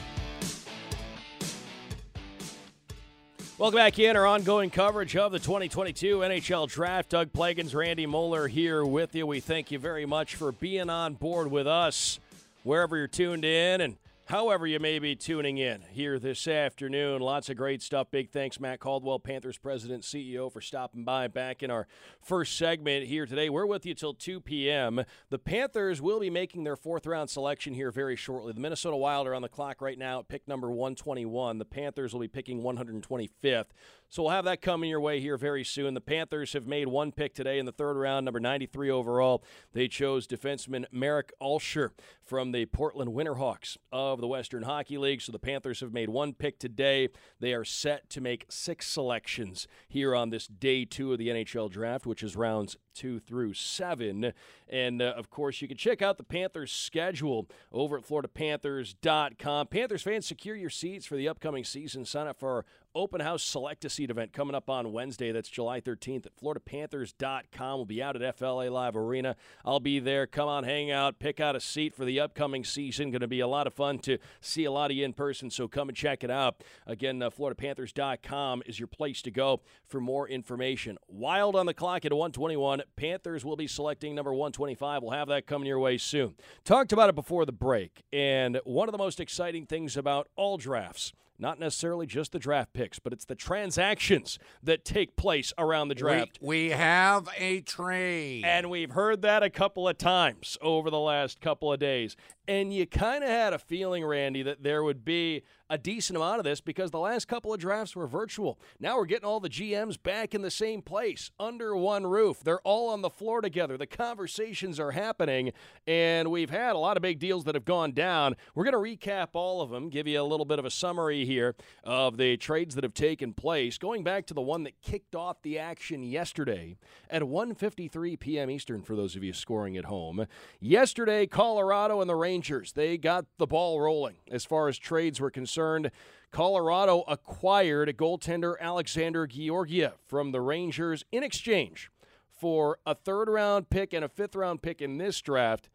Speaker 2: Welcome back in our ongoing coverage of the 2022 NHL Draft. Doug Plagens, Randy Moller here with you. We thank you very much for being on board with us wherever you're tuned in and however you may be tuning in here this afternoon. Lots of great stuff. Big thanks, Matt Caldwell, Panthers president, CEO, for stopping by back in our first segment here today. We're with you till 2 p.m. The Panthers will be making their fourth round selection here very shortly. The Minnesota Wild are on the clock right now at pick number 121. The Panthers will be picking 125th. So we'll have that coming your way here very soon. The Panthers have made one pick today in the third round, number 93 overall. They chose defenseman Marek Alscher from the Portland Winterhawks of the Western Hockey League. So the Panthers have made one pick today. They are set to make six selections here on this day two of the NHL draft, which is rounds two through seven. And uh, of course, you can check out the Panthers schedule over at FloridaPanthers.com. Panthers fans, secure your seats for the upcoming season. Sign up for our open house select a seat event coming up on Wednesday. That's July 13th at FloridaPanthers.com. We'll be out at FLA Live Arena. I'll be there. Come on, hang out, pick out a seat for the upcoming season. Going to be a lot of fun to see a lot of you in person, so come and check it out. Again, uh, FloridaPanthers.com is your place to go for more information. Wild on the clock at 121. Panthers will be selecting number 125. We'll have that coming your way soon. Talked about it before the break, and one of the most exciting things about all drafts not necessarily just the draft picks, but it's the transactions that take place around the draft.
Speaker 3: We, we have a trade.
Speaker 2: And we've heard that a couple of times over the last couple of days. And you kind of had a feeling, Randy, that there would be a decent amount of this because the last couple of drafts were virtual. Now we're getting all the GMs back in the same place under one roof. They're all on the floor together. The conversations are happening, and we've had a lot of big deals that have gone down. We're going to recap all of them, give you a little bit of a summary here of the trades that have taken place. Going back to the one that kicked off the action yesterday at 1:53 p.m. Eastern for those of you scoring at home. Yesterday, Colorado and the Rangers, they got the ball rolling as far as trades were concerned. Colorado acquired goaltender Alexander Georgiev from the Rangers in exchange for a third round pick and a fifth round pick in this draft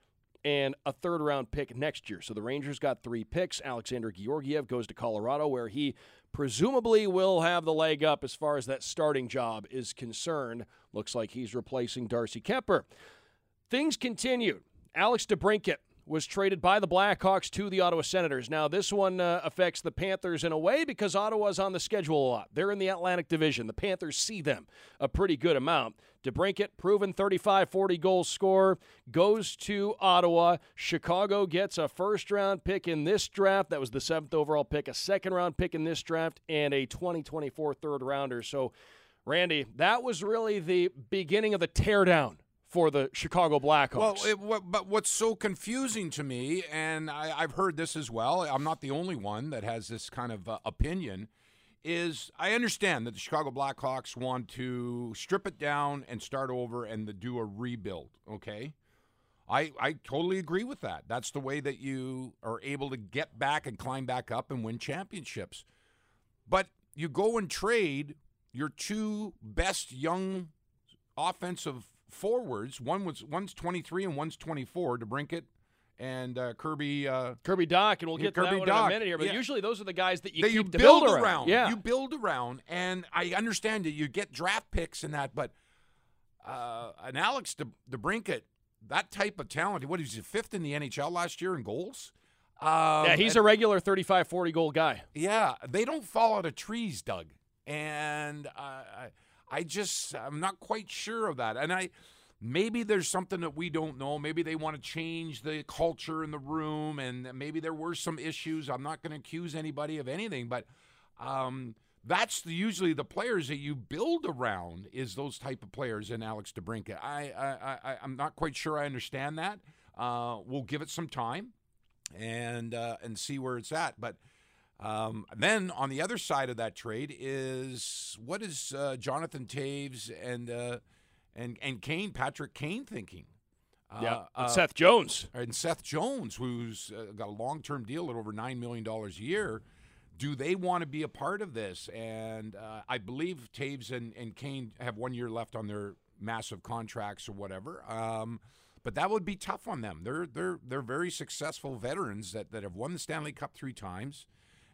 Speaker 2: and a third round pick next year. So the Rangers got three picks. Alexander Georgiev goes to Colorado, where he presumably will have the leg up as far as that starting job is concerned. Looks like he's replacing Darcy Kuemper. Things continued. Alex DeBrincat was traded by the Blackhawks to the Ottawa Senators. Now, this one uh, affects the Panthers in a way because Ottawa's on the schedule a lot. They're in the Atlantic Division. The Panthers see them a pretty good amount. DeBrincat, proven 35 40 goal scorer, goes to Ottawa. Chicago gets a first round pick in this draft. That was the seventh overall pick, a second round pick in this draft, and a 2024 third rounder. So, Randy, that was really the beginning of the teardown for the Chicago Blackhawks.
Speaker 3: Well, it, but what's so confusing to me, and I, have heard this as well, I'm not the only one that has this kind of uh, opinion, is I understand that the Chicago Blackhawks want to strip it down and start over and the, do a rebuild, okay? I, I totally agree with that. That's the way that you are able to get back and climb back up and win championships. But you go and trade your two best young offensive forwards. One was one's 23 and one's 24. DeBrincat and uh, Kirby uh,
Speaker 2: Kirby Dach, and we'll get
Speaker 3: Kirby
Speaker 2: to that one in a minute here. But
Speaker 3: Yeah.
Speaker 2: usually those are the guys that you
Speaker 3: that
Speaker 2: keep
Speaker 3: you
Speaker 2: to
Speaker 3: build,
Speaker 2: build
Speaker 3: around.
Speaker 2: Yeah,
Speaker 3: You build around, and I understand that you get draft picks and that, but uh, an Alex De, DeBrincat, that type of talent. What is he fifth in the NHL last year in goals? Um,
Speaker 2: yeah, he's
Speaker 3: and-
Speaker 2: a regular 35, 40 goal guy.
Speaker 3: yeah, they don't fall out of trees, Doug. And uh, I, I just, I'm not quite sure of that. And I, maybe there's something that we don't know. Maybe they want to change the culture in the room, and maybe there were some issues. I'm not going to accuse anybody of anything, but um, that's the, usually the players that you build around is those type of players in Alex DeBrincat. I, I, I I'm not quite sure I understand that. Uh, we'll give it some time and uh, and see where it's at. But um, then on the other side of that trade is what is uh, Jonathan Toews and uh, and and Kane, Patrick Kane thinking?
Speaker 2: Yeah, and Seth Jones
Speaker 3: and Seth Jones, who's uh, got a long-term deal at over nine million dollars a year. Do they want to be a part of this? And uh, I believe Toews and, and Kane have one year left on their massive contracts or whatever. Um, but that would be tough on them. They're they're they're very successful veterans that, that have won the Stanley Cup three times,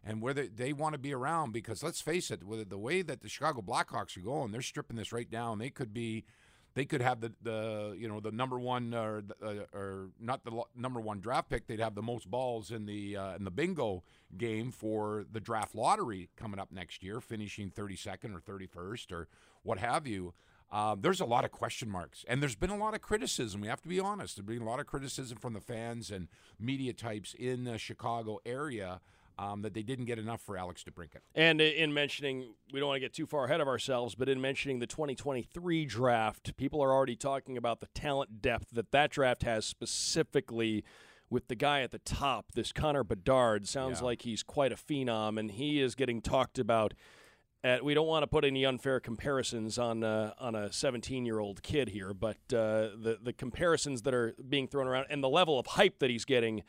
Speaker 3: and whether they want to be around because let's face it, with the way that the Chicago Blackhawks are going, they're stripping this right down. They could be, they could have the the you know the number one or uh, or not the number one draft pick. They'd have the most balls in the uh, in the bingo game for the draft lottery coming up next year, finishing thirty second or thirty first or what have you. Uh, there's a lot of question marks, and there's been a lot of criticism. We have to be honest. There's been a lot of criticism from the fans and media types in the Chicago area um, that they didn't get enough for Alex DeBrincat.
Speaker 2: And in mentioning, we don't want to get too far ahead of ourselves, but in mentioning the 2023 draft, people are already talking about the talent depth that that draft has specifically with the guy at the top. This Connor Bedard sounds
Speaker 3: Yeah.
Speaker 2: like he's quite a phenom, and he is getting talked about. At, we don't want to put any unfair comparisons on uh, on a 17 year old kid here, but uh, the the comparisons that are being thrown around and the level of hype that he's getting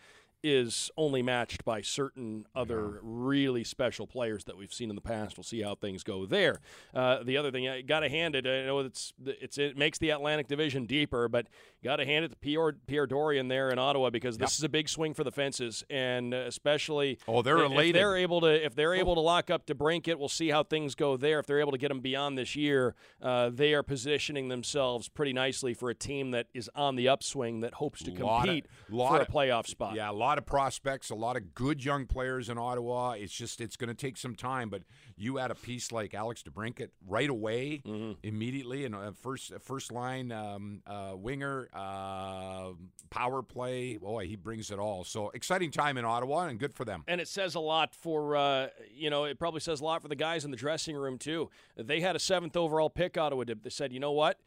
Speaker 2: is only matched by certain other really special players that we've seen in the past. We'll see how things go there. Uh, the other thing, I got to hand it. I know it's it's it makes the Atlantic Division deeper, but got to hand it to Pierre, Pierre Dorion there in Ottawa because this is a big swing for the fences, and uh, especially
Speaker 3: Oh, they're
Speaker 2: if- if they're able to if they're able to lock up DeBrincat, we'll see how things go there. If they're able to get him beyond this year, uh, they are positioning themselves pretty nicely for a team that is on the upswing that hopes to
Speaker 3: Lot of-
Speaker 2: compete
Speaker 3: lot
Speaker 2: for a
Speaker 3: of-
Speaker 2: playoff spot.
Speaker 3: Yeah, a lot of prospects, a lot of good young players in Ottawa. It's just it's going to take some time, but you add a piece like Alex DeBrincat right away, immediately, and a first a first line um, uh, winger, uh, power play. Boy, he brings it all. So exciting time in Ottawa, and good for them.
Speaker 2: And it says a lot for, uh, you know, it probably says a lot for the guys in the dressing room, too. They had a seventh overall pick, Ottawa did. They said, you know what?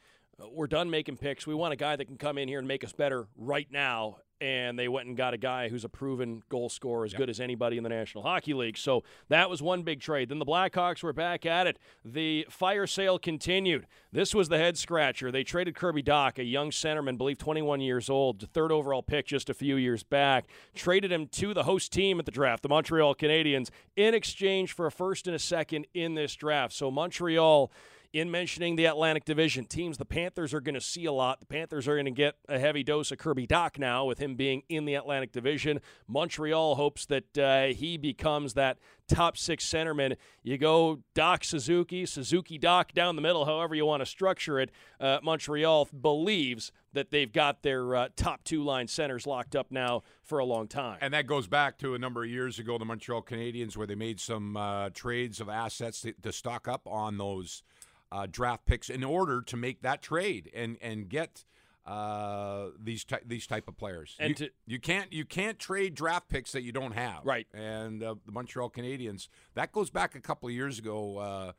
Speaker 2: We're done making picks. We want a guy that can come in here and make us better right now. And they went and got a guy who's a proven goal scorer, as good as anybody in the National Hockey League. So that was one big trade. Then the Blackhawks were back at it. The fire sale continued. This was the head scratcher. They traded Kirby Dach, a young centerman, believe 21 years old, the third overall pick just a few years back. Traded him to the host team at the draft, the Montreal Canadiens, in exchange for a first and a second in this draft. So Montreal in mentioning the Atlantic Division teams, the Panthers are going to see a lot. The Panthers are going to get a heavy dose of Kirby Dach now with him being in the Atlantic Division. Montreal hopes that uh, he becomes that top six centerman. You go Dach Suzuki, Suzuki Dach down the middle, however you want to structure it. Uh, Montreal believes that they've got their uh, top two line centers locked up now for a long time.
Speaker 3: And that goes back to a number of years ago, the Montreal Canadiens, where they made some uh, trades of assets to, to stock up on those uh, draft picks in order to make that trade and and get uh, these ty- these type of players.
Speaker 2: And
Speaker 3: you,
Speaker 2: to-
Speaker 3: you can't you can't trade draft picks that you don't have.
Speaker 2: Right.
Speaker 3: And uh, the Montreal Canadiens that goes back a couple of years ago.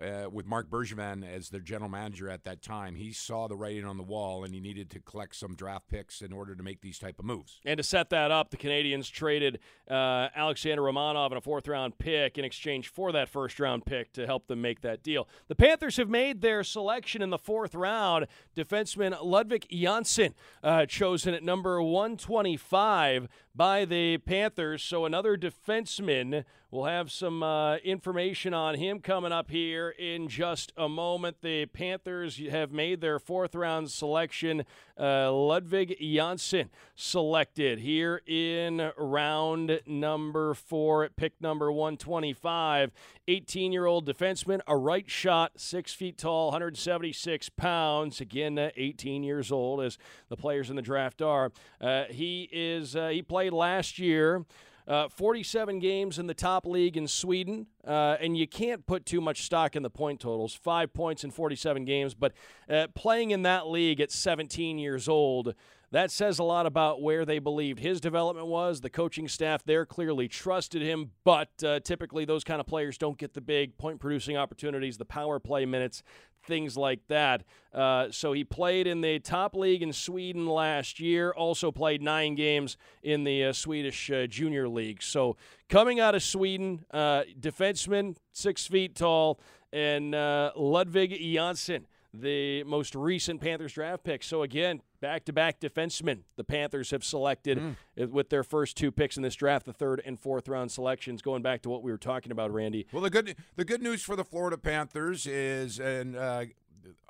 Speaker 3: Uh, with Marc Bergevin as their general manager at that time, he saw the writing on the wall, and he needed to collect some draft picks in order to make these type of moves.
Speaker 2: And to set that up, the Canadiens traded uh, Alexander Romanov and a fourth round pick in exchange for that first round pick to help them make that deal. The Panthers have made their selection in the fourth round. Defenseman Ludvig Jansson uh, chosen at number 125 by the Panthers. So another defenseman. We'll have some uh, information on him coming up here in just a moment. The Panthers have made their fourth round selection. Uh, Ludvig Jansson selected here in round number four at pick number 125. 18 year old defenseman, a right shot, six feet tall, 176 pounds. Again, uh, 18 years old, as the players in the draft are. Uh, he is. Uh, he played last year. Uh, 47 games in the top league in Sweden, uh, and you can't put too much stock in the point totals. Five points in 47 games, but uh, playing in that league at 17 years old, that says a lot about where they believed his development was. The coaching staff there clearly trusted him, but uh, typically those kind of players don't get the big point producing opportunities, the power play minutes, things like that. Uh, so he played in the top league in Sweden last year, also played nine games in the uh, Swedish uh, junior league. So coming out of Sweden, uh, defenseman, six feet tall, and uh, Ludvig Jansson the most recent Panthers draft pick. So again, back-to-back defensemen the Panthers have selected mm. with their first two picks in this draft, the third and fourth round selections. Going back to what we were talking about, Randy.
Speaker 3: Well, the good the good news for the Florida Panthers is, and uh,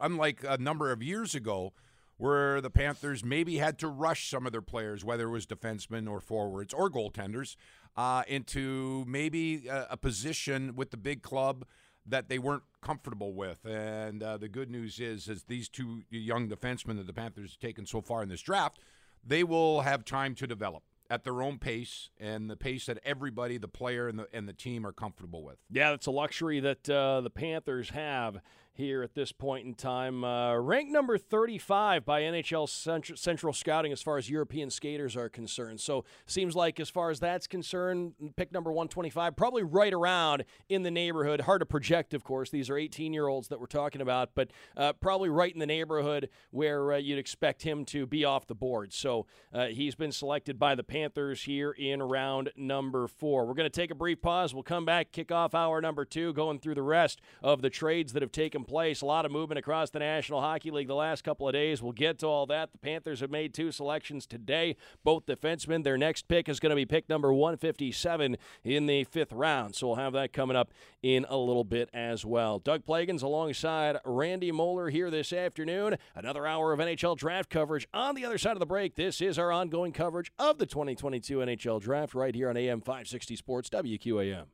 Speaker 3: unlike a number of years ago. Where the Panthers maybe had to rush some of their players, whether it was defensemen or forwards or goaltenders, uh, into maybe a, a position with the big club that they weren't comfortable with. And uh, the good news is, as these two young defensemen that the Panthers have taken so far in this draft, they will have time to develop at their own pace and the pace that everybody, the player and the and the team, are comfortable with.
Speaker 2: Yeah, that's a luxury that uh, the Panthers have here at this point in time. Uh, ranked number 35 by NHL Central, Central Scouting as far as European skaters are concerned. So seems like as far as that's concerned, pick number 125, probably right around in the neighborhood. Hard to project, of course. These are 18 year olds that we're talking about, but uh, probably right in the neighborhood where uh, you'd expect him to be off the board. So uh, he's been selected by the Panthers here in round number four. We're going to take a brief pause. We'll come back, kick off hour number two, going through the rest of the trades that have taken place. A lot of movement across the National Hockey League the last couple of days. We'll get to all that. The Panthers have made two selections today, both defensemen. Their next pick is going to be pick number 157 in the fifth round. So we'll have that coming up in a little bit as well. Doug Plagens alongside Randy Moller here this afternoon. Another hour of NHL draft coverage. On the other side of the break, this is our ongoing coverage of the 2022 NHL draft right here on AM 560 Sports WQAM.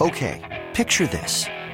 Speaker 6: Okay, picture this.